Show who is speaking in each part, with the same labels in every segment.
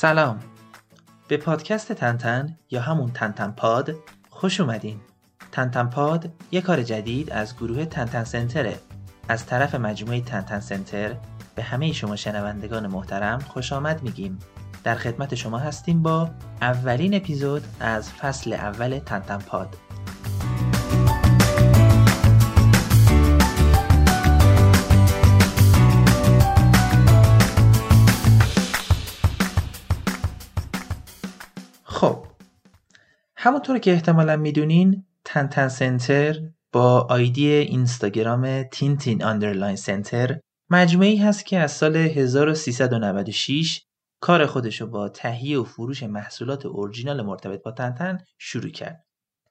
Speaker 1: سلام. به پادکست تنتن یا همون تنتن پاد خوش اومدین. تنتن پاد یه کار جدید از گروه تنتن سنتره از طرف مجموعه تنتن سنتر به همه شما شنوندگان محترم خوش آمد میگیم. در خدمت شما هستیم با اولین اپیزود از فصل اول تنتن پاد. همونطور که احتمالا می‌دونین تنتن Center با آیدی اینستاگرام Tintin underline Center مجموعی هست که از سال 1396 کار خودش رو با تهیه و فروش محصولات اورجینال مرتبط با تنتن شروع کرد.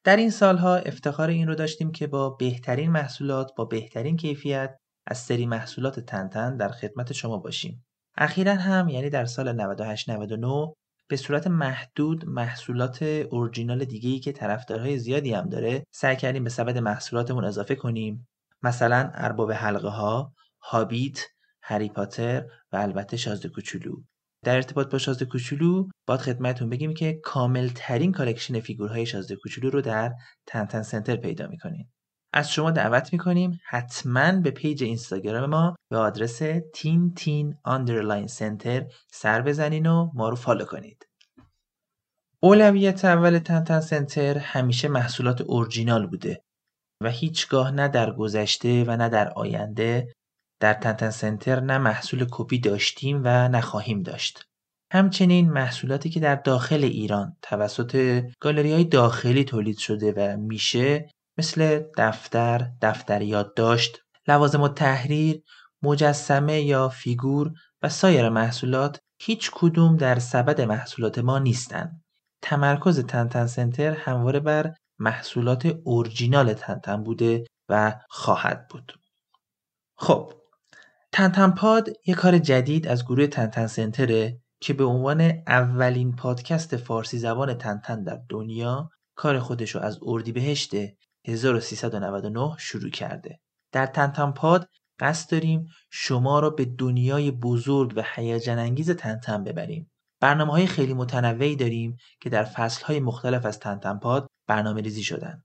Speaker 1: در این سالها افتخار این رو داشتیم که با بهترین محصولات با بهترین کیفیت از سری محصولات تنتن در خدمت شما باشیم. اخیرا هم یعنی در سال 98 99 به صورت محدود محصولات اورجینال دیگه ای که طرفدارهای زیادی هم داره سعی کردیم به سبد محصولاتمون اضافه کنیم. مثلا ارباب حلقه ها، هابیت، هری پاتر و البته شازده کوچولو. در ارتباط با شازده کوچولو باید خدمتتون بگیم که کامل ترین collection فیگورهای شازده کوچولو رو در تنتن Center پیدا می‌کنیم. از شما دعوت می‌کنیم حتما به page اینستاگرام ما به آدرس Tintin underline Center سر بزنین و ما رو follow کنید اولویت اول تنتن Center همیشه محصولات اورجینال بوده و هیچگاه نه در گذشته و نه در آینده در تنتن Center نه محصول کپی داشتیم و نخواهیم داشت. همچنین محصولاتی که در داخل ایران توسط گالری های داخلی تولید شده و میشه مثل دفتر، دفتر یادداشت، لوازم و تحریر، مجسمه یا فیگور و سایر محصولات هیچ کدوم در سبد محصولات ما نیستند. تمرکز تنتن سنتر همواره بر محصولات اورجینال تنتن بوده و خواهد بود. خب تنتن پاد یک کار جدید از گروه تنتن سنتره که به عنوان اولین پادکست فارسی زبان تنتن در دنیا کار خودش رو از اردیبهشت 1399 شروع کرده. در تنتن پاد قصد داریم شما را به دنیای بزرگ و هیجان انگیز تنتن ببریم. برنامه های خیلی متنوعی داریم که در فصل های مختلف از تنتن پاد برنامه ریزی شدن.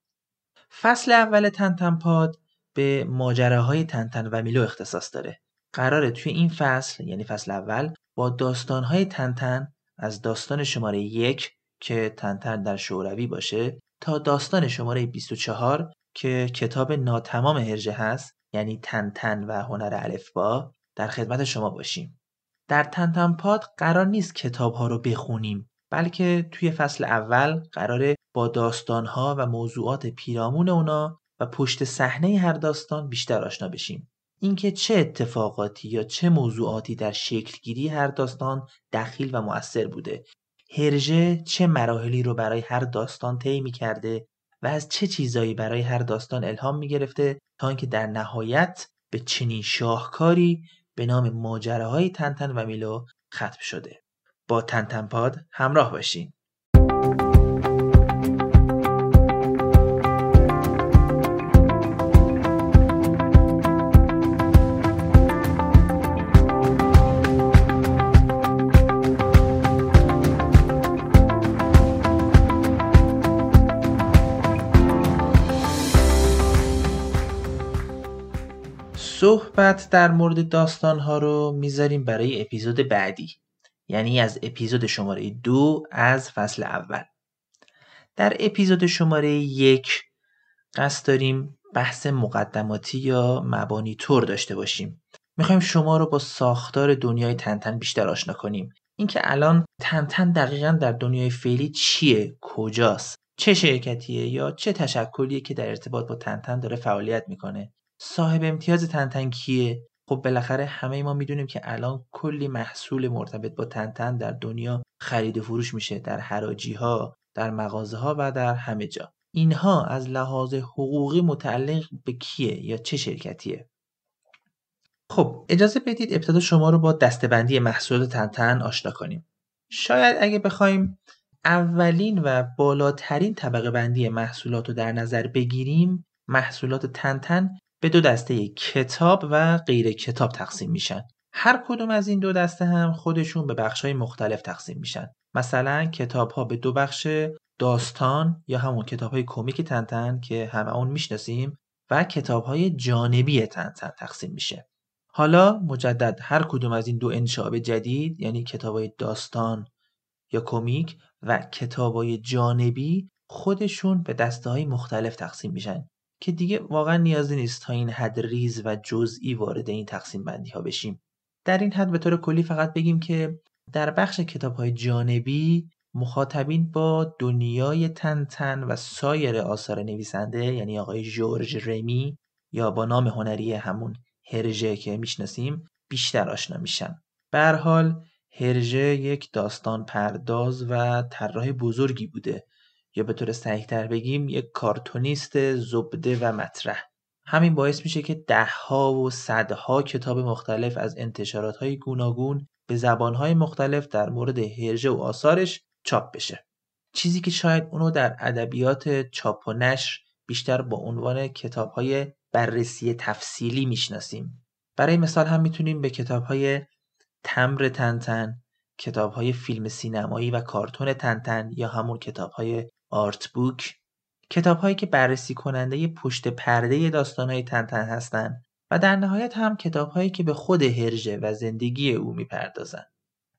Speaker 1: فصل اول تنتن پاد به ماجراهای تنتن و میلو اختصاص داره. قراره توی این فصل یعنی فصل اول با داستانهای تنتن از داستان شماره یک که تنتن در شوروی باشه تا داستان شماره 24 که کتاب ناتمام هرژه هست یعنی تنتن و هنر الفبا در خدمت شما باشیم. در تنتن پاد قرار نیست کتاب ها رو بخونیم بلکه توی فصل اول قراره با داستان ها و موضوعات پیرامون اونا و پشت صحنه هر داستان بیشتر آشنا بشیم. اینکه چه اتفاقاتی یا چه موضوعاتی در شکلگیری هر داستان دخیل و مؤثر بوده هرژه چه مراحلی رو برای هر داستان طی کرده و از چه چیزایی برای هر داستان الهام می گرفته تا اینکه در نهایت به چنین شاهکاری به نام ماجراهای تنتن و میلو ختم شده. با تنتن پاد همراه باشین. صحبت در مورد داستان ها رو می‌ذاریم برای اپیزود بعدی یعنی از اپیزود شماره دو از فصل اول. در اپیزود شماره یک قصد داریم بحث مقدماتی یا مبانی طور داشته باشیم. می‌خوایم شما رو با ساختار دنیای تنتن بیشتر آشنا کنیم. اینکه الان تنتن دقیقا در دنیای فعلی چیه؟ کجاست؟ چه شرکتیه یا چه تشکلیه که در ارتباط با تنتن داره فعالیت می‌کنه؟ صاحب امتیاز تنتن کیه؟ خب بالاخره همه ما می‌دونیم که الان کلی محصول مرتبط با تنتن در دنیا خرید و فروش میشه در حراجی ها در مغازه ها و در همه جا. اینها از لحاظ حقوقی متعلق به کیه یا چه شرکتیه؟ خب اجازه بدید ابتدا شما رو با دستبندی محصولات تنتن آشنا کنیم. شاید اگه بخوایم اولین و بالاترین طبقه بندی محصولات رو در نظر بگیریم محصولات تنتن به دو دسته کتاب و غیر کتاب تقسیم میشن. هر کدوم از این دو دسته هم خودشون به بخشهای مختلف تقسیم میشن. مثلا کتاب ها به دو بخش داستان یا همون کتاب های کمیک تنتن که همه اون می‌شناسیم و کتاب های جانبی تنتن تقسیم میشه. حالا مجدد هر کدوم از این دو انشاب جدید یعنی کتاب های داستان یا کمیک و کتاب های جانبی خودشون به دسته های مختلف تقسیم میشن. که دیگه واقعا نیازی نیست تا این حد ریز و جزئی وارد این تقسیم بندی ها بشیم. در این حد به طور کلی فقط بگیم که در بخش کتاب های جانبی مخاطبین با دنیای تنتن و سایر آثار نویسنده یعنی آقای جورج رمی یا با نام هنری همون هرژه که می‌شناسیم بیشتر آشنا میشن. به حال هرژه یک داستان پرداز و طراح بزرگی بوده. یا به طور صحیحتر بگیم یک کارتونیست زبده و مطرح. همین باعث میشه که دهها و صدها کتاب مختلف از انتشارات های گوناگون به زبان های مختلف در مورد هرژه و آثارش چاپ بشه. چیزی که شاید اونو در ادبیات چاپ و نشر بیشتر با عنوان کتاب های بررسی تفصیلی می‌شناسیم. برای مثال هم می‌تونیم به کتاب های تمر تنتن کتاب های فیلم سینمایی و کارتون تنتن یا همون کتاب های آرت بوک کتاب هایی که بررسی کننده پشت پرده داستان های تنتن هستند و در نهایت هم کتاب هایی که به خود هرژه و زندگی او می‌پردازند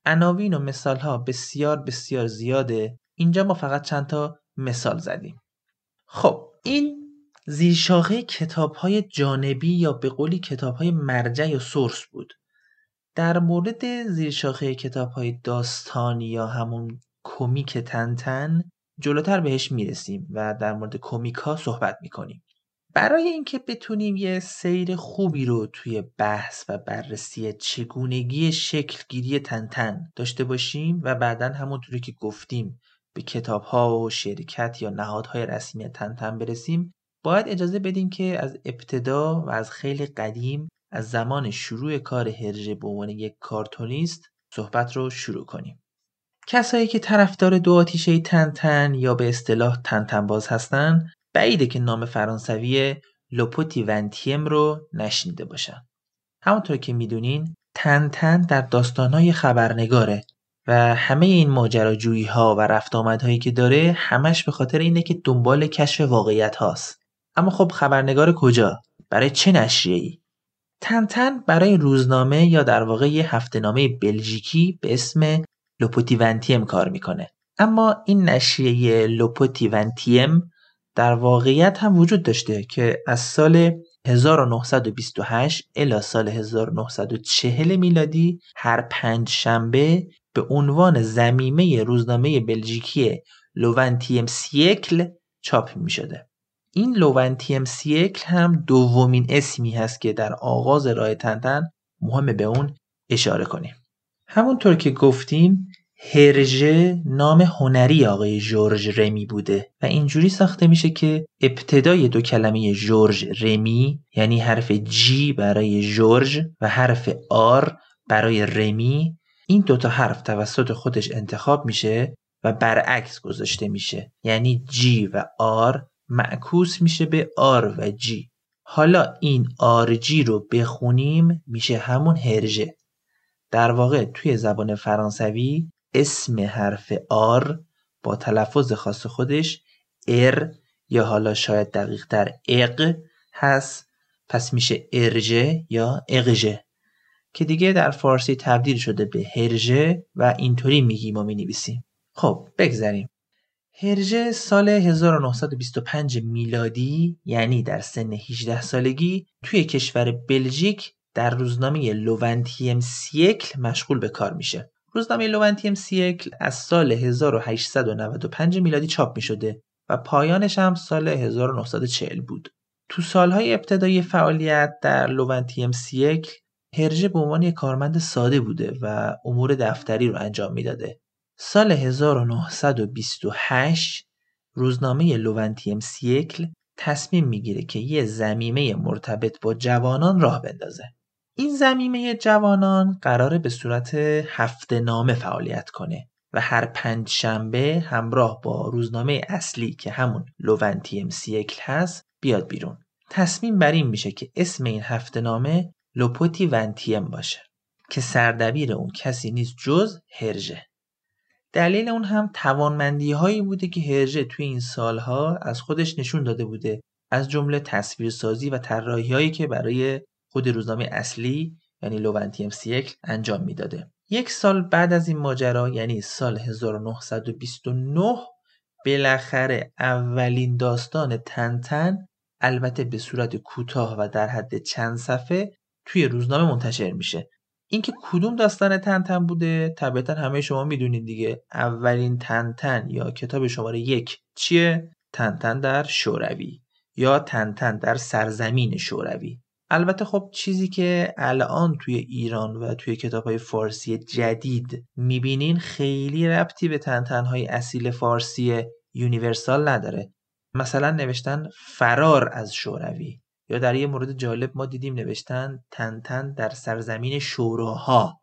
Speaker 1: عناوین و مثال ها بسیار بسیار زیاده. اینجا ما فقط چند تا مثال زدیم. خب این زیرشاخه کتاب های جانبی یا به قولی کتاب های مرجع یا سورس بود. در مورد زیرشاخه کتاب های داستانی یا همون کمیک تنتن جلوتر بهش می‌رسیم و در مورد کمیک ها صحبت می‌کنیم. برای اینکه بتونیم یه سیر خوبی رو توی بحث و بررسی چگونگی شکلگیری تنتن داشته باشیم و بعدا همونطوری که گفتیم به کتاب ها و شرکت یا نهادهای رسمی تنتن برسیم باید اجازه بدیم که از ابتدا و از خیلی قدیم از زمان شروع کار هرژه به عنوان یک کارتونیست صحبت رو شروع کنیم. کسایی که طرفدار دو آتیشه تنتن یا به اصطلاح تنتن باز هستن بعیده که نام فرانسوی لوپوتی ونتیم رو نشنیده باشن. همونطور که می‌دونین تنتن در داستانهای خبرنگاره و همه این ماجراجویی ها و رفت آمدهایی که داره همش به خاطر اینه که دنبال کشف واقعیت هاست. اما خب خبرنگار کجا؟ برای چه نشریه ای تنتن برای روزنامه یا در واقع یه هفته نامه بلژیکی به اسم لوپوتی ونتیم کار می‌کنه اما این نشریه لوپوتی ونتیم در واقعیت هم وجود داشته که از سال 1928 الی سال 1940 میلادی هر پنج شنبه به عنوان زمیمه روزنامه بلژیکی لوونتیم سیکل چاپ می شده. این لوونتیم سیکل هم دومین اسمی هست که در آغاز راه تنتن مهم به اون اشاره کنیم. همونطور که گفتیم هرژه نام هنری آقای جورج رمی بوده و اینجوری ساخته میشه که ابتدای دو کلمه جورج رمی یعنی حرف جی برای جورج و حرف آر برای رمی این دوتا حرف توسط خودش انتخاب میشه و برعکس گذاشته میشه. یعنی جی و آر معکوس میشه به آر و جی حالا این آر جی رو بخونیم میشه همون هرژه. در واقع توی زبان فرانسوی اسم حرف آر با تلفظ خاص خودش ار یا حالا شاید دقیق تر اق هست. پس میشه ارژه یا اقژه که دیگه در فارسی تبدیل شده به هرژه و اینطوری میگیم و می‌نویسیم. خب بگذریم. هرژه سال 1925 میلادی یعنی در سن 18 سالگی توی کشور بلژیک در روزنامه لوونتیم سیکل مشغول به کار میشه روزنامه لوونتیم سیکل از سال 1895 میلادی چاپ می شده و پایانش هم سال 1940 بود. تو سالهای ابتدایی فعالیت در لوونتیم سیکل هرژه به عنوان یک کارمند ساده بوده و امور دفتری رو انجام می‌داده. سال 1928 روزنامه لوونتیم سیکل تصمیم می‌گیره که یه زمیمه مرتبط با جوانان راه بندازه. این زمیمه جوانان قراره به صورت هفته نامه فعالیت کنه و هر پنج شنبه همراه با روزنامه اصلی که همون لوونتیم سیکل هست بیاد بیرون. تصمیم بر این میشه که اسم این هفته نامه لوپوتی ونتیم باشه که سردبیر اون کسی نیست جز هرژه. دلیل اون هم توانمندی هایی بوده که هرژه توی این سالها از خودش نشون داده بوده از جمله تصویرسازی و طراحی هایی که برای خود روزنامه اصلی یعنی لوونتیم سیکل انجام می‌داده. یک سال بعد از این ماجرا یعنی سال 1929 بالاخره اولین داستان تنتن البته به صورت کوتاه و در حد چند صفحه توی روزنامه منتشر میشه. اینکه کدوم داستان تنتن بوده طبیعتا همه شما می‌دونید دیگه. اولین تنتن یا کتاب شماره یک چیه؟ تنتن در شوروی یا تنتن در سرزمین شوروی. البته خب چیزی که الان توی ایران و توی کتاب های فارسی جدید می‌بینین خیلی ربطی به تنتنهای اصیل فارسی یونیورسال نداره. مثلا نوشتن فرار از شوروی یا در یه مورد جالب ما دیدیم نوشتن تنتن در سرزمین شوراها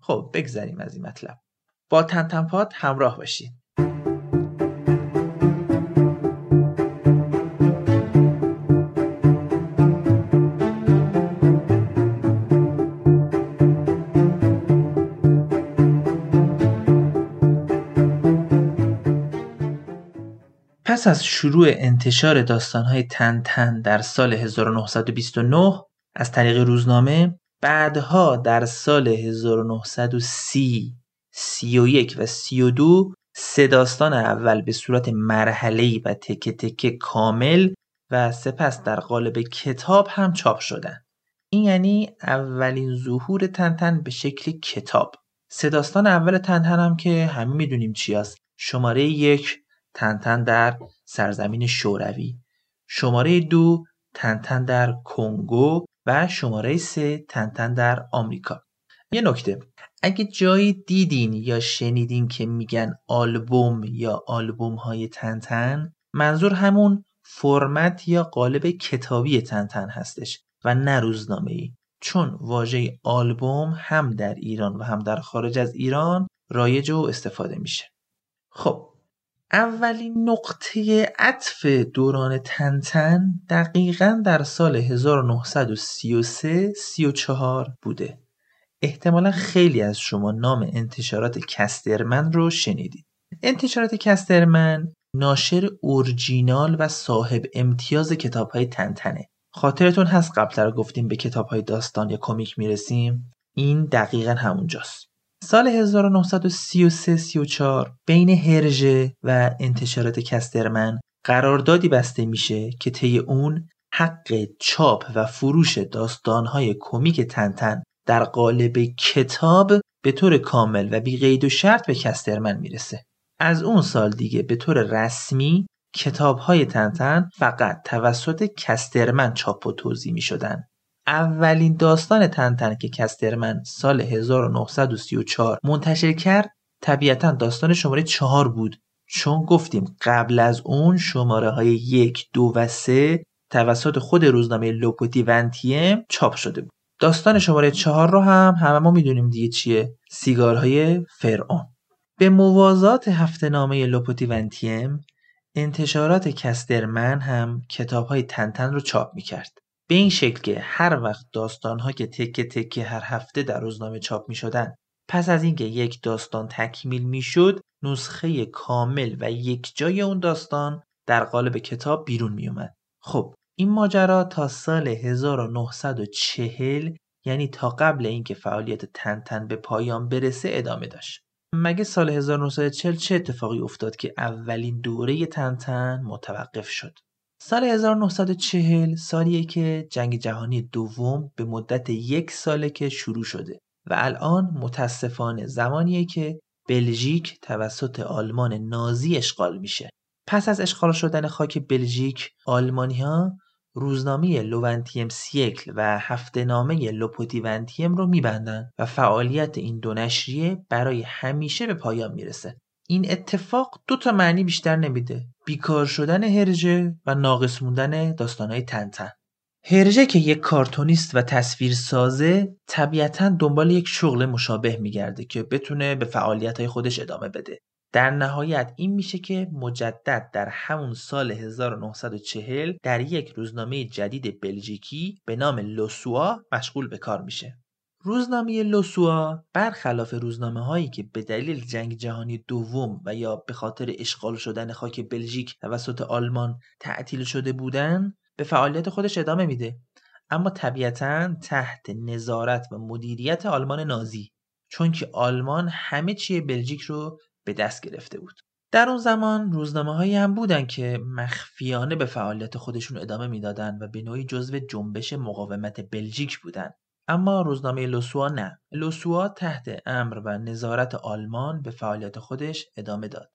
Speaker 1: خب بگذریم از این مطلب. با تنتنپاد همراه باشید از شروع انتشار داستانهای تن در سال 1929 از طریق روزنامه بعدها در سال 1930 31 و 32 سه داستان اول به صورت مرحله‌ای و تکه تکه کامل و سپس در قالب کتاب هم چاپ شدن. این یعنی اولین ظهور تنتن به شکل کتاب. سه داستان اول تنتن هم که همه می‌دونیم چی است. شماره یک تنتن در سرزمین شوروی. شماره دو تنتن در کنگو و شماره سه تنتن در آمریکا. یه نکته اگه جایی دیدین یا شنیدین که میگن آلبوم یا آلبوم های تنتن منظور همون فرمت یا قالب کتابی تنتن هستش و نه روزنامه ای چون واژه آلبوم هم در ایران و هم در خارج از ایران رایج و استفاده میشه. خب اولین نقطه عطف دوران تنتن دقیقا در سال 1933 34 بوده. احتمالا خیلی از شما نام انتشارات کسترمن رو شنیدید. انتشارات کسترمن ناشر اورجینال و صاحب امتیاز کتاب های تنتنه. خاطرتون هست قبلتر گفتیم به کتاب های داستان یا کمیک می‌رسیم؟ این دقیقا همونجاست. سال 1933-34 بین هرژه و انتشارات کسترمن قراردادی بسته میشه که طی اون حق چاپ و فروش داستانهای کمیک تنتن در قالب کتاب به طور کامل و بی قید و شرط به کسترمن می‌رسه. از اون سال دیگه به طور رسمی کتاب های تنتن فقط توسط کسترمن چاپ و توضیح می شدن. اولین داستان تنتن که کسترمن سال 1934 منتشر کرد طبیعتا داستان شماره چهار بود. چون گفتیم قبل از اون شماره های یک دو و سه توسط خود روزنامه لوپوتی ونتیم چاپ شده بود. داستان شماره چهار رو هم همه ما می‌دونیم دیگه چیه؟ سیگارهای فرعون. به موازات هفته نامه لوپوتی ونتیم انتشارات کسترمن هم کتاب های تنتن رو چاپ می‌کرد. به این شکل که هر وقت داستانها که تکه تکه هر هفته در روزنامه چاپ می شدن پس از اینکه یک داستان تکمیل می شد نسخه کامل و یک جای اون داستان در قالب کتاب بیرون می اومد. خب این ماجرا تا سال 1940 یعنی تا قبل اینکه فعالیت تنتن به پایان برسه ادامه داشت. مگه سال 1940 چه اتفاقی افتاد که اولین دوره تنتن متوقف شد؟ سال 1940 سالیه که جنگ جهانی دوم به مدت یک ساله که شروع شده و الان متاسفانه زمانیه که بلژیک توسط آلمان نازی اشغال میشه. پس از اشغال شدن خاک بلژیک آلمانی ها روزنامه لوونتیم سیکل و هفته نامه لوپوتیونتیم رو میبندن و فعالیت این دو نشریه برای همیشه به پایان می‌رسه. این اتفاق دو تا معنی بیشتر نمیده. بیکار شدن هرژه و ناقص موندن داستانهای تنتن هرژه که یک کارتونیست و تصویر سازه طبیعتا دنبال یک شغل مشابه میگرده که بتونه به فعالیت خودش ادامه بده. در نهایت این میشه که مجدد در همون سال 1940 در یک روزنامه جدید بلژیکی به نام لوسوا مشغول به کار میشه. روزنامه لوسوا برخلاف روزنامه هایی که به دلیل جنگ جهانی دوم و یا به خاطر اشغال شدن خاک بلژیک توسط آلمان تعطیل شده بودند به فعالیت خودش ادامه میده. اما طبیعتا تحت نظارت و مدیریت آلمان نازی چون که آلمان همه چیه بلژیک رو به دست گرفته بود. در اون زمان روزنامه هایی هم بودن که مخفیانه به فعالیت خودشون ادامه می‌دادن و به نوعی جزو جنبش مقاومت بلژیک بودن. اما روزنامه لوسوا نه. لوسوا تحت امر و نظارت آلمان به فعالیت خودش ادامه داد.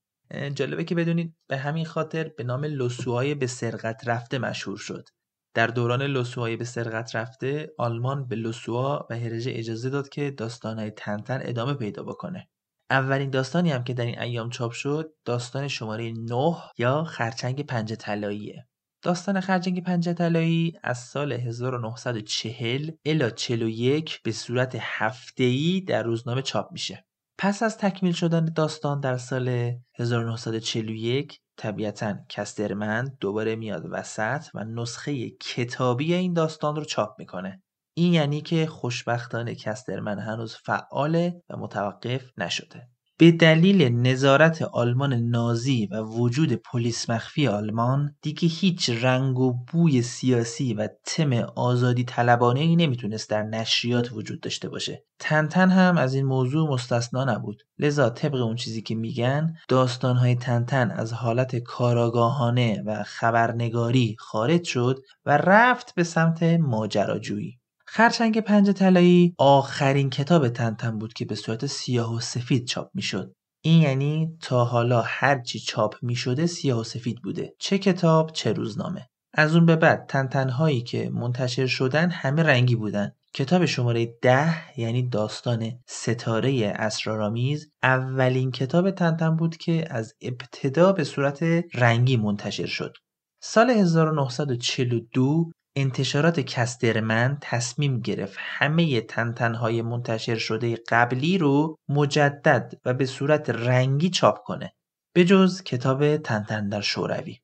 Speaker 1: جالبه که بدونید به همین خاطر به نام لوسوای به سرقت رفته مشهور شد. در دوران لوسوای به سرقت رفته آلمان به لوسوا و هرژه اجازه داد که داستانهای تنتن ادامه پیدا بکنه. اولین داستانی هم که در این ایام چاپ شد داستان شماره 9 یا خرچنگ پنجه طلاییه. داستان خرچنگ پنجه طلایی از سال 1940 الی 41 به صورت هفته‌ای در روزنامه چاپ میشه. پس از تکمیل شدن داستان در سال 1941 طبیعتا کسترمن دوباره میاد وسط و نسخه کتابی این داستان رو چاپ می‌کنه. این یعنی که خوشبختانه کسترمن هنوز فعاله و متوقف نشده. به دلیل نظارت آلمان نازی و وجود پلیس مخفی آلمان دیگه هیچ رنگ و بوی سیاسی و تم آزادی طلبانه ای نمی‌تونست در نشریات وجود داشته باشه. تنتن هم از این موضوع مستثنا نبود. لذا طبق اون چیزی که میگن داستانهای تنتن از حالت کاراگاهانه و خبرنگاری خارج شد و رفت به سمت ماجراجویی. خرچنگ پنج طلایی آخرین کتاب تنتن بود که به صورت سیاه و سفید چاپ می‌شد. این یعنی تا حالا هرچی چاپ می شده سیاه و سفید بوده. چه کتاب چه روزنامه. از اون به بعد تنتنهایی که منتشر شدن همه رنگی بودن. کتاب شماره ده یعنی داستان ستاره اسرارآمیز اولین کتاب تنتن بود که از ابتدا به صورت رنگی منتشر شد. سال 1942 انتشارات کسترمن تصمیم گرفت همه تنتنهای منتشر شده قبلی رو مجدد و به صورت رنگی چاپ کنه به جز کتاب تنتن در شوروی.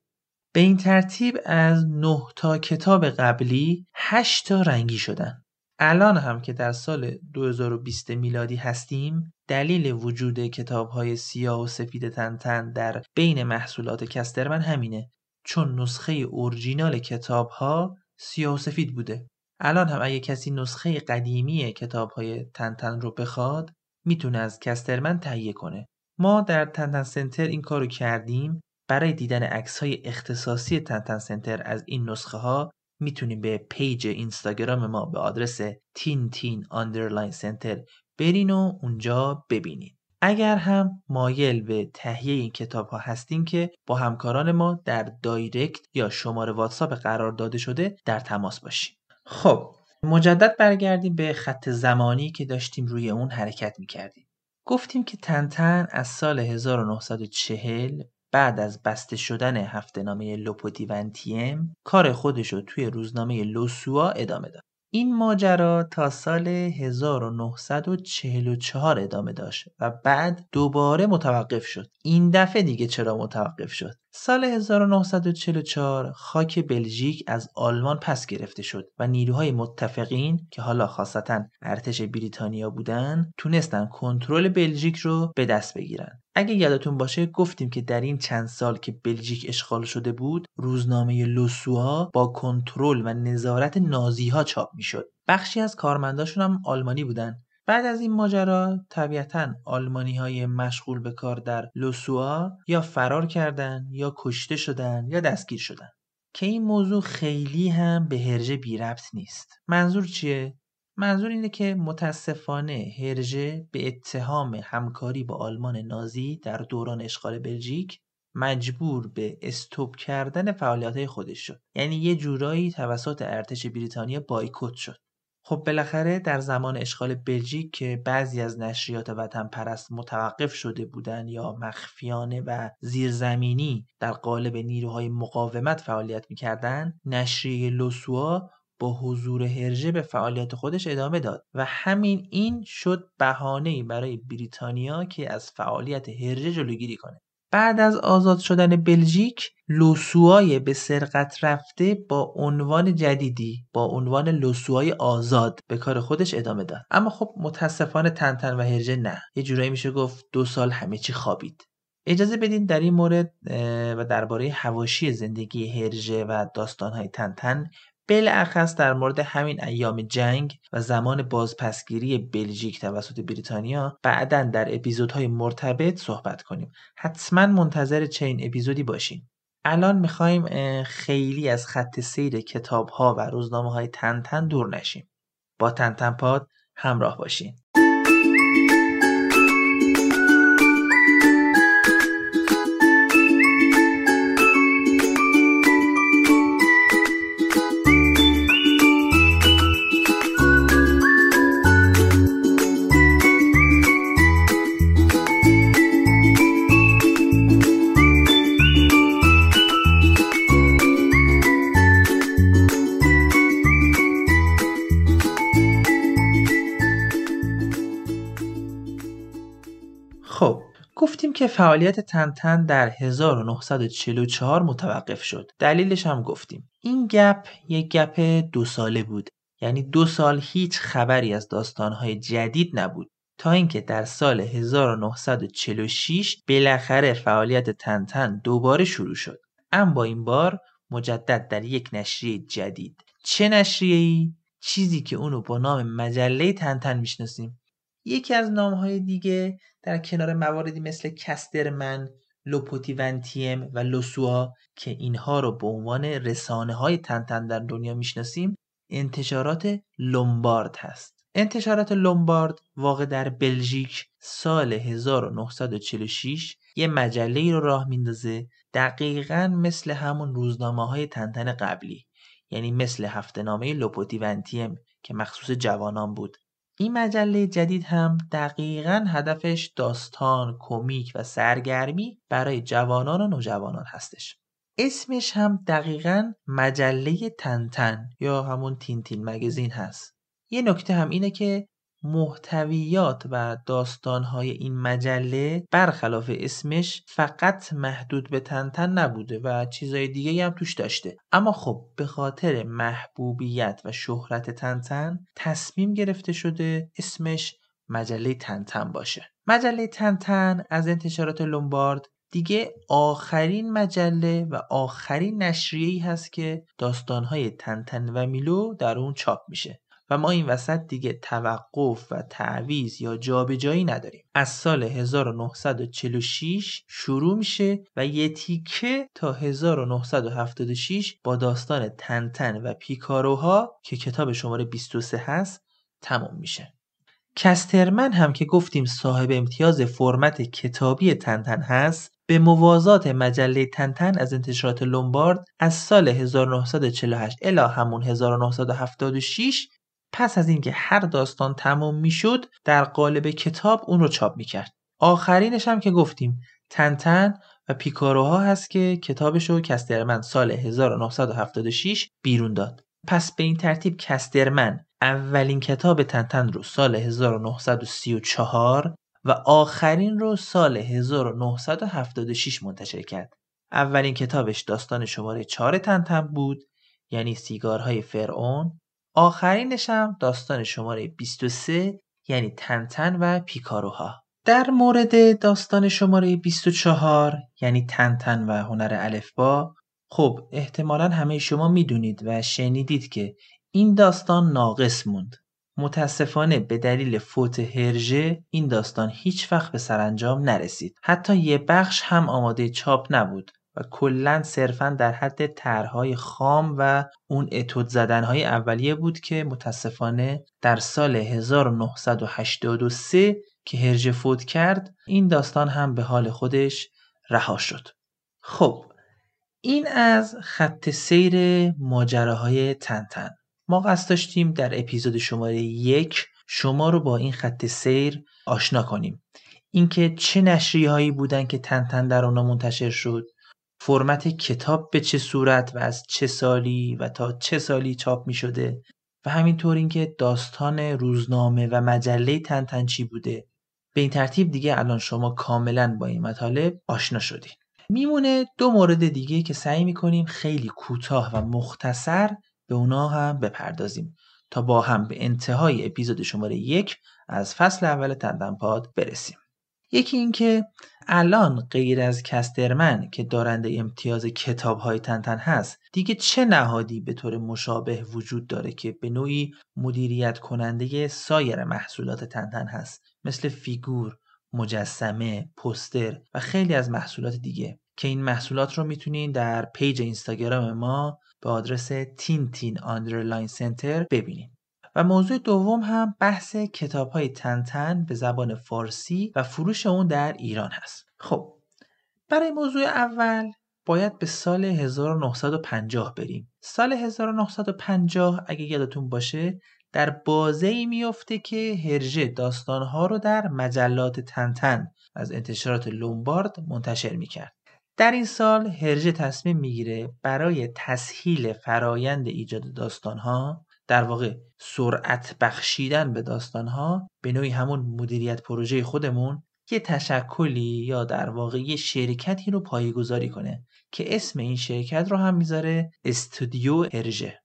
Speaker 1: به این ترتیب از 9 تا کتاب قبلی 8 تا رنگی شدن. الان هم که در سال 2020 میلادی هستیم دلیل وجود کتاب های سیاه و سفید تنتن در بین محصولات کسترمن همینه. چون نسخه اورجینال کتاب ها سیاه و سفید بوده. الان هم اگه کسی نسخه قدیمی کتاب های تنتن رو بخواد می‌تونه از Casterman تهیه کنه. ما در تنتن Center این کارو کردیم. برای دیدن عکس های اختصاصی تنتن Center از این نسخه ها می‌تونیم به page اینستاگرام ما به آدرس Tintin underline Center برین و اونجا ببینید اگر هم مایل به تهیه این کتاب ها هستین که با همکاران ما در direct یا شماره واتساپ قرار داده شده در تماس باشیم خب مجدد برگردیم به خط زمانی که داشتیم روی اون حرکت می‌کردیم. گفتیم که تنتن از سال 1940 بعد از بسته شدن هفته نامه لوپودیونتیم کار خودش رو توی روزنامه لوسوا ادامه داد. این ماجرا تا سال 1944 ادامه داشت و بعد دوباره متوقف شد. این دفعه دیگه چرا متوقف شد؟ سال 1944 خاک بلژیک از آلمان پس گرفته شد و نیروهای متفقین که حالا خاصتا ارتش بریتانیا بودن تونستن کنترل بلژیک رو به دست بگیرن. اگه یادتون باشه گفتیم که در این چند سال که بلژیک اشغال شده بود روزنامه لوسوها با کنترل و نظارت نازی ها چاپ می‌شد بخشی از کارمنداشون هم آلمانی بودن بعد از این ماجرا طبیعتا آلمانی های مشغول به کار در لوسوا یا فرار کردن یا کشته شدن یا دستگیر شدن. که این موضوع خیلی هم به هرژه بی ربط نیست. منظور چیه؟ منظور اینه که متاسفانه هرژه به اتهام همکاری با آلمان نازی در دوران اشغال بلژیک مجبور به استوب کردن فعالیت خودش شد. یعنی یه جورایی توسط ارتش بریتانیا بایکوت شد. خب بالاخره در زمان اشغال بلژیک که بعضی از نشریات وطن پرست متوقف شده بودند یا مخفیانه و زیرزمینی در قالب نیروهای مقاومت فعالیت می‌کردند نشریه لوسوا با حضور هرژه به فعالیت خودش ادامه داد و همین این شد بهانه‌ای برای بریتانیا که از فعالیت هرژه جلوگیری کنه. بعد از آزاد شدن بلژیک لوسوای به سرقت رفته با عنوان جدیدی با عنوان لوسوای آزاد به کار خودش ادامه داد. اما خب متاسفانه تنتن و هرجه نه. یه جورایی میشه گفت دو سال همه چی خوابید. اجازه بدین در این مورد و درباره هواشی زندگی هرژه و داستانهای تنتن بالاخص در مورد همین ایام جنگ و زمان بازپسگیری بلژیک توسط بریتانیا بعدا در اپیزودهای مرتبط صحبت کنیم. حتما منتظر چین اپیزودی باشین. الان می‌خوایم خیلی از خط سیر کتاب ها و روزنامه های تنتن دور نشیم. با تنتن پاد همراه باشین. که فعالیت تنتن در 1944 متوقف شد. دلیلش هم گفتیم. این گپ یک گپ دو ساله بود. یعنی دو سال هیچ خبری از داستانهای جدید نبود. تا اینکه در سال 1946 بالاخره فعالیت تنتن دوباره شروع شد. اما با این بار مجدد در یک نشریه جدید. چه نشریه ای؟ چیزی که اونو با نام مجله تنتن می‌شناسیم. یکی از نامهای دیگه در کنار مواردی مثل Casterman، Le Petit Vingtième و Le Soir که اینها رو به عنوان رسانه های تنتن در دنیا می‌شناسیم انتشارات Lombard هست. انتشارات Lombard واقع در بلژیک سال 1946 یه مجله رو راه میندازه دقیقا مثل همون روزنامه های تنتن قبلی یعنی مثل هفته نامه Le Petit Vingtième که مخصوص جوانان بود این مجله جدید هم دقیقا هدفش داستان، کمیک و سرگرمی برای جوانان و نوجوانان هستش. اسمش هم دقیقا مجله تنتن یا همون تینتین مگزین هست. یه نکته هم اینه که محتویات و داستانهای این مجله برخلاف اسمش فقط محدود به تنتن نبوده و چیزای دیگه هم توش داشته. اما خب به خاطر محبوبیت و شهرت تنتن تصمیم گرفته شده اسمش مجله تنتن باشه. مجله تنتن از انتشارات لومبارد دیگه آخرین مجله و آخرین نشریه‌ای هست که داستانهای تنتن و میلو در اون چاپ میشه. و ما این وسط دیگه توقف و تعویز یا جابجایی نداریم. از سال 1946 شروع میشه و یه تیکه تا 1976 با داستان تنتن و پیکاروها که کتاب شماره 23 هست تموم میشه. کسترمن هم که گفتیم صاحب امتیاز فرمت کتابی تنتن هست به موازات مجله تنتن از انتشارات لومبارد از سال 1948 الی همون 1976 پس از اینکه هر داستان تمام می‌شد در قالب کتاب اون رو چاپ می‌کرد. آخرینش هم که گفتیم تنتن و پیکاروها هست که کتابش رو کسترمن سال 1976 بیرون داد. پس به این ترتیب کسترمن اولین کتاب تنتن رو سال 1934 و آخرین رو سال 1976 منتشر کرد. اولین کتابش داستان شماره 4 تنتن بود یعنی سیگارهای فرعون آخرینش هم داستان شماره 23 یعنی تنتن و پیکاروها. در مورد داستان شماره 24 یعنی تنتن و هنر الفبا خب احتمالا همه شما می‌دونید و شنیدید که این داستان ناقص موند. متاسفانه به دلیل فوت هرژه این داستان هیچ وقت به سرانجام نرسید. حتی یه بخش هم آماده چاپ نبود. و کلا صرفا در حد طرحهای خام و اون اتود زدنهای اولیه بود که متاسفانه در سال 1983 که هرژه فوت کرد این داستان هم به حال خودش رها شد. خب این از خط سیر ماجراهای تنتن. ما قصد داشتیم در اپیزود شماره یک شما رو با این خط سیر آشنا کنیم. اینکه چه نشریه هایی بودن که تنتن در اونا منتشر شد فرمت کتاب به چه صورت و از چه سالی و تا چه سالی چاپ می شده و همینطور اینکه داستان روزنامه و مجله تنتن چی بوده. به این ترتیب دیگه الان شما کاملا با این مطالب آشنا شدین. میمونه دو مورد دیگه که سعی می‌کنیم خیلی کوتاه و مختصر به اونا هم بپردازیم تا با هم به انتهای اپیزود شماره یک از فصل اول تندنپاد برسیم. یکی اینکه الان غیر از کسترمن که دارنده امتیاز کتاب های تنتن هست دیگه چه نهادی به طور مشابه وجود داره که به نوعی مدیریت کننده سایر محصولات تنتن هست؟ مثل فیگور، مجسمه، پوستر و خیلی از محصولات دیگه. که این محصولات رو می‌تونین در page اینستاگرام ما به آدرس Tintin underline Center ببینین. و موضوع دوم هم بحث کتاب های تنتن به زبان فارسی و فروش اون در ایران هست. خب برای موضوع اول باید به سال 1950 بریم. سال 1950 اگه یادتون باشه در بازه ای میفته که هرژه داستانها رو در مجلات تنتن از انتشارات لومبارد منتشر می‌کرد. در این سال هرژه تصمیم می‌گیره برای تسهیل فرایند ایجاد داستانها در واقع سرعت بخشیدن به داستانها به نوعی همون مدیریت پروژه خودمون یه تشکلی یا در واقع یه شرکتی رو پایگذاری کنه که اسم این شرکت رو هم می‌ذاره استودیو هرژه.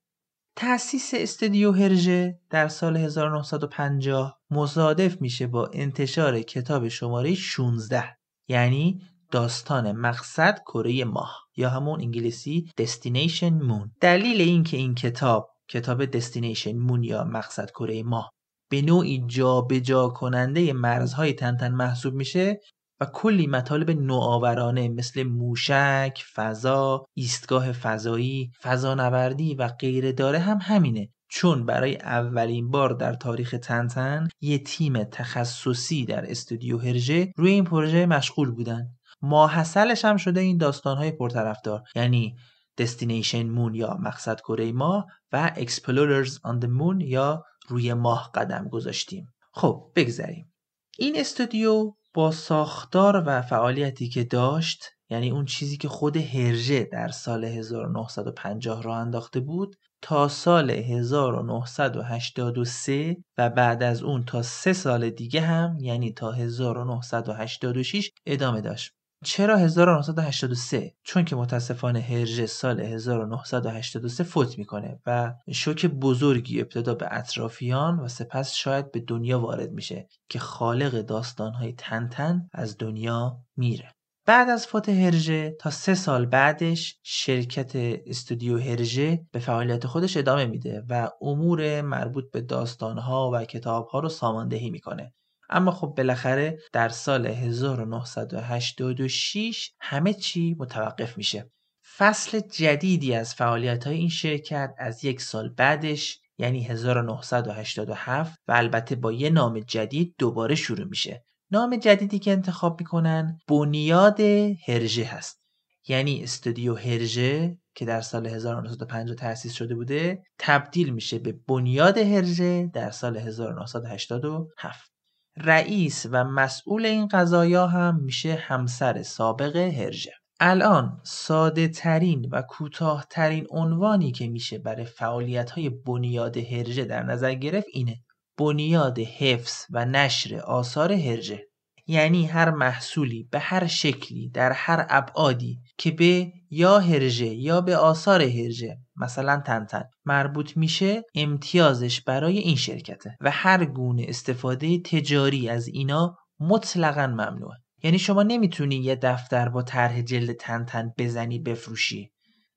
Speaker 1: تأسیس استودیو هرژه در سال 1950 مصادف میشه با انتشار کتاب شماره 16 یعنی داستان مقصد کره ماه یا همون انگلیسی Destination Moon. دلیل اینکه این کتاب کتاب دستینیشن مون یا مقصد کره ماه. به نوعی جابجا جا کننده مرزهای تنتن محسوب میشه و کلی مطالب نوآورانه مثل موشک، فضا، ایستگاه فضایی، فضانوردی و غیره داره هم همینه. چون برای اولین بار در تاریخ تنتن یه تیم تخصصی در استودیو هرژه روی این پروژه مشغول بودن. ماحصلش هم شده این داستانهای پرطرفدار. یعنی Destination Moon یا مقصد کره ماه و Explorers on the Moon یا روی ماه قدم گذاشتیم. خب بگذریم. این استودیو با ساختار و فعالیتی که داشت یعنی اون چیزی که خود هرژه در سال 1950 را انداخته بود تا سال 1983 و بعد از اون تا سه سال دیگه هم یعنی تا 1986 ادامه داشت. چرا 1983 چون که متاسفانه هرژه سال 1983 فوت می‌کنه و شوک بزرگی ابتدا به اطرافیان و سپس شاید به دنیا وارد میشه که خالق داستانهای تنتن از دنیا میره. بعد از فوت هرژه تا سه سال بعدش شرکت استودیو هرژه به فعالیت خودش ادامه میده و امور مربوط به داستانها و کتابها رو ساماندهی می‌کنه. اما خب بالاخره در سال 1986 همه چی متوقف میشه. فصل جدیدی از فعالیت های این شرکت از یک سال بعدش یعنی 1987 و البته با یه نام جدید دوباره شروع میشه. نام جدیدی که انتخاب می‌کنن بنیاد هرژه هست. یعنی استودیو هرژه که در سال 1950 تأسیس شده بوده تبدیل میشه به بنیاد هرژه در سال 1987 رئیس و مسئول این قضایا هم میشه همسر سابق هرژه. الان ساده ترین و کوتاه ترین عنوانی که میشه برای فعالیت های بنیاد هرژه در نظر گرفت اینه. بنیاد حفظ و نشر آثار هرژه. یعنی هر محصولی به هر شکلی در هر ابعادی که به یا هرژه یا به آثار هرژه مثلا تنتن مربوط میشه امتیازش برای این شرکته و هر گونه استفاده تجاری از اینا مطلقا ممنوعه. یعنی شما نمی‌تونی یه دفتر با طرح جلد تنتن بزنی بفروشی.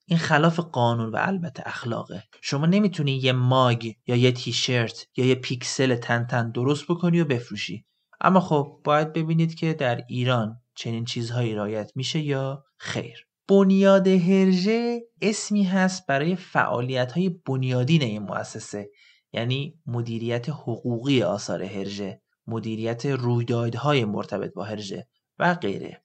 Speaker 1: این خلاف قانون و البته اخلاقه. شما نمی‌تونی یه ماگ یا یه تیشرت یا یه پیکسل تنتن درست بکنی و بفروشی. اما خب باید ببینید که در ایران چنین چیزهایی رایت میشه یا خیر. بنیاد هرژه اسمی هست برای فعالیت های بنیادین این مؤسسه یعنی مدیریت حقوقی آثار هرژه مدیریت رویدادهای مرتبط با هرژه و غیره.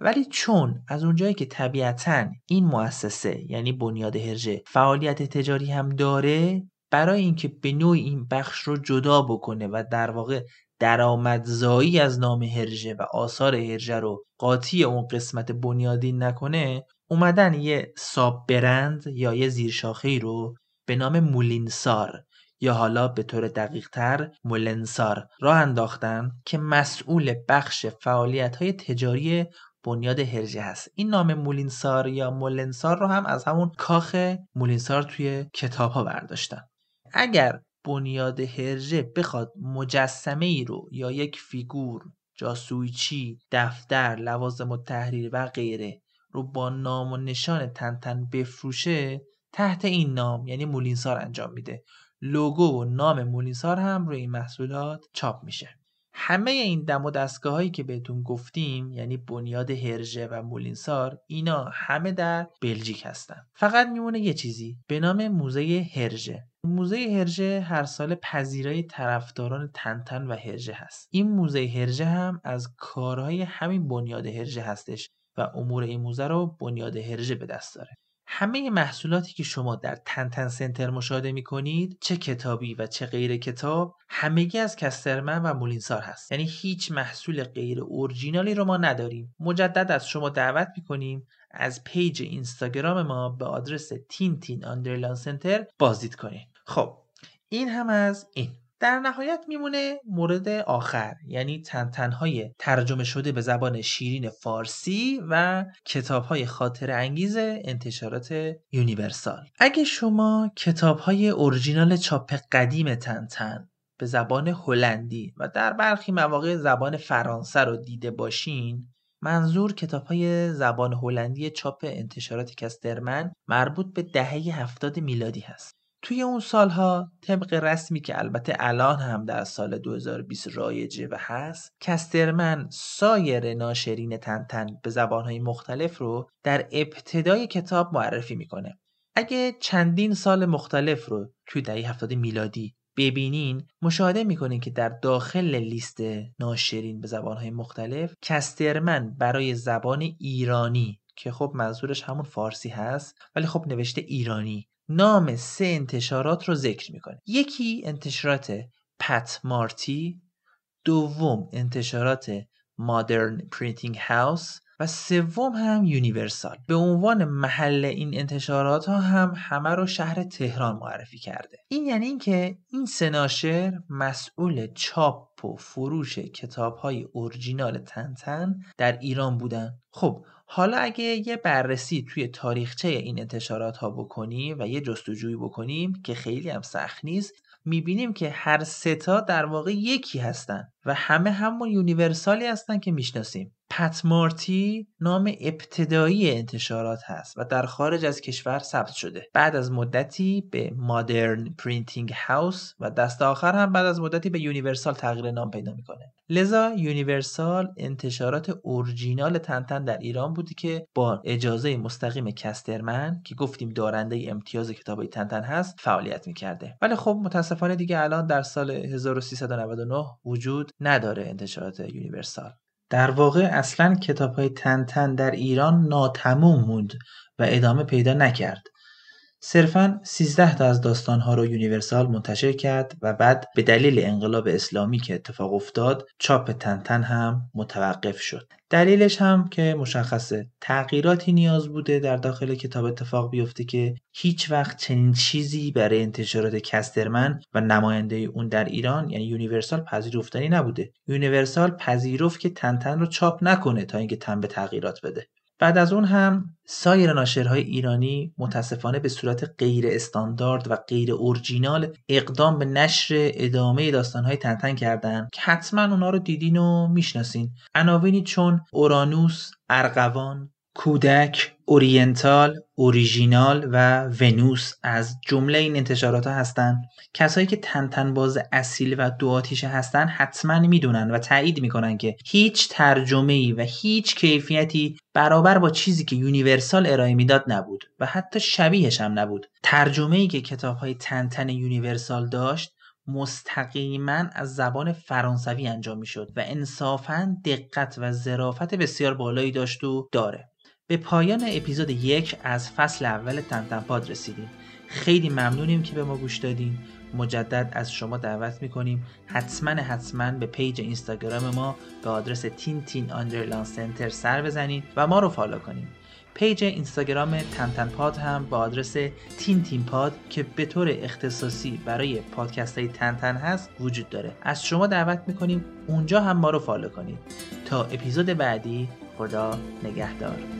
Speaker 1: ولی چون از اونجایی که طبیعتا این مؤسسه یعنی بنیاد هرژه فعالیت تجاری هم داره برای اینکه به نوعی این بخش رو جدا بکنه و در واقع درآمدزایی از نام هرژه و آثار هرژه رو قاطی اون قسمت بنیادین نکنه اومدن یه ساب برند یا یه زیرشاخه رو به نام مولینسار یا حالا به طور دقیق تر مولنسار را انداختن که مسئول بخش فعالیت های تجاری بنیاد هرژه هست. این نام مولینسار یا مولنسار رو هم از همون کاخ مولینسار توی کتاب ها برداشتن. اگر بنیاد هرژه بخواد مجسمه ای رو یا یک فیگور جاسویچی دفتر لوازم و تحریر و غیره رو با نام و نشان تنتن بفروشه تحت این نام یعنی مولینسار انجام میده. لوگو و نام مولینسار هم روی این محصولات چاپ میشه. همه این دم و دستگاه هایی که بهتون گفتیم یعنی بنیاد هرژه و مولینسار اینا همه در بلژیک هستن. فقط میمونه یه چیزی به نام موزه هرژه. موزه هرژه هر سال پذیرای طرفداران تنتن و هرژه هست. این موزه هرژه هم از کارهای همین بنیاد هرژه هستش و امور این موزه رو بنیاد هرژه به دست داره. همه محصولاتی که شما در تنتن center مشاهده می کنید چه کتابی و چه غیر کتاب همگی از کسترمن و مولینسار هست. یعنی هیچ محصول غیر اورجینالی رو ما نداریم. مجدد از شما دعوت می کنیم از پیج اینستاگرام ما به آدرس Tintin underline center بازدید کنید خب این هم از این. در نهایت میمونه مورد آخر یعنی تنتنهای ترجمه شده به زبان شیرین فارسی و کتابهای خاطر انگیز انتشارات یونیورسال. اگه شما کتابهای اورجینال چاپ قدیم تنتن به زبان هلندی و در برخی مواقع زبان فرانسه رو دیده باشین منظور کتاب های زبان هلندی چاپ انتشارات کسترمن مربوط به دهه هفتاد میلادی هست. توی اون سالها طبق رسمی که البته الان هم در سال 2020 رایجه و هست کسترمن سایر ناشرین تنتن به زبانهای مختلف رو در ابتدای کتاب معرفی می‌کنه. اگه چندین سال مختلف رو توی دهه هفتاد میلادی ببینین مشاهده می‌کنین که در داخل لیست ناشرین به زبانهای مختلف کسترمن برای زبان ایرانی که خب منظورش همون فارسی هست ولی خب نوشته ایرانی نام سه انتشارات رو ذکر می‌کنه. یکی انتشارات پت مارتی دوم انتشارات Modern Printing House و سوم هم Universal. به عنوان محل این انتشارات ها هم همه رو شهر تهران معرفی کرده. این یعنی اینکه این سه مسئول چاپ و فروش کتاب های اورجینال تنتن در ایران بودن. خب حالا اگه یه بررسی توی تاریخچه این انتشارات ها بکنیم و یه جستجویی بکنیم که خیلی هم سخت نیست می‌بینیم که هر ستا در واقع یکی هستن و همه همون Universal ی هستن که می‌شناسیم. پت مارتی نام ابتدایی انتشارات هست و در خارج از کشور ثبت شده. بعد از مدتی به Modern Printing House و دست آخر هم بعد از مدتی به Universal تغییر نام پیدا می‌کنه. لذا Universal انتشارات اورجینال تنتن در ایران بوده که با اجازه مستقیم کسترمن که گفتیم دارنده امتیاز کتاب تنتن هست فعالیت می‌کرده. ولی خب متاسفانه دیگه الان در سال 1399 وجود نداره انتشارات Universal. در واقع اصلا کتاب های تنتن در ایران ناتموم موند و ادامه پیدا نکرد. صرفا 13 تا از داستانها رو Universal منتشر کرد و بعد به دلیل انقلاب اسلامی که اتفاق افتاد چاپ تنتن هم متوقف شد. دلیلش هم که مشخصه. تغییراتی نیاز بوده در داخل کتاب اتفاق بیفته که هیچ وقت چنین چیزی برای انتشارات کسترمن و نماینده اون در ایران یعنی Universal پذیرفتنی نبوده. Universal پذیرفت که تنتن رو چاپ نکنه تا اینکه تن به تغییرات بده. بعد از اون هم سایر ناشرهای ایرانی متاسفانه به صورت غیر استاندارد و غیر اورجینال اقدام به نشر ادامه داستانهای تنتن کردن که حتما اونا رو دیدین و می‌شناسین. عناوینی چون اورانوس، ارغوان، کودک، اورینتال، اوریژینال و ونوس از جمله این انتشارات ها هستن. کسایی که تنتن باز اصیل و دو آتیشه هستن حتما می‌دونن و تایید می‌کنن که هیچ ترجمه ای و هیچ کیفیتی برابر با چیزی که Universal ارائه می‌داد نبود و حتی شبیهش هم نبود. ترجمه ای که کتاب های تنتن Universal داشت مستقیما از زبان فرانسوی انجام می‌شد و انصافا دقت و ظرافت بسیار بالایی داشت و داره. به پایان اپیزود یک از فصل اول تنتنپاد رسیدیم. خیلی ممنونیم که به ما گوش دادین. مجدد از شما دعوت می‌کنیم. حتما حتما به پیج اینستاگرام ما به آدرس Tintin underline center سر بزنید و ما رو follow کنید پیج اینستاگرام تنتن پاد هم با آدرس تین تین پاد که به طور اختصاصی برای پادکست های تنتن هست وجود داره. از شما دعوت می‌کنیم اونجا هم ما رو فالو کنید تا اپیزود بعدی خدا نگهدار.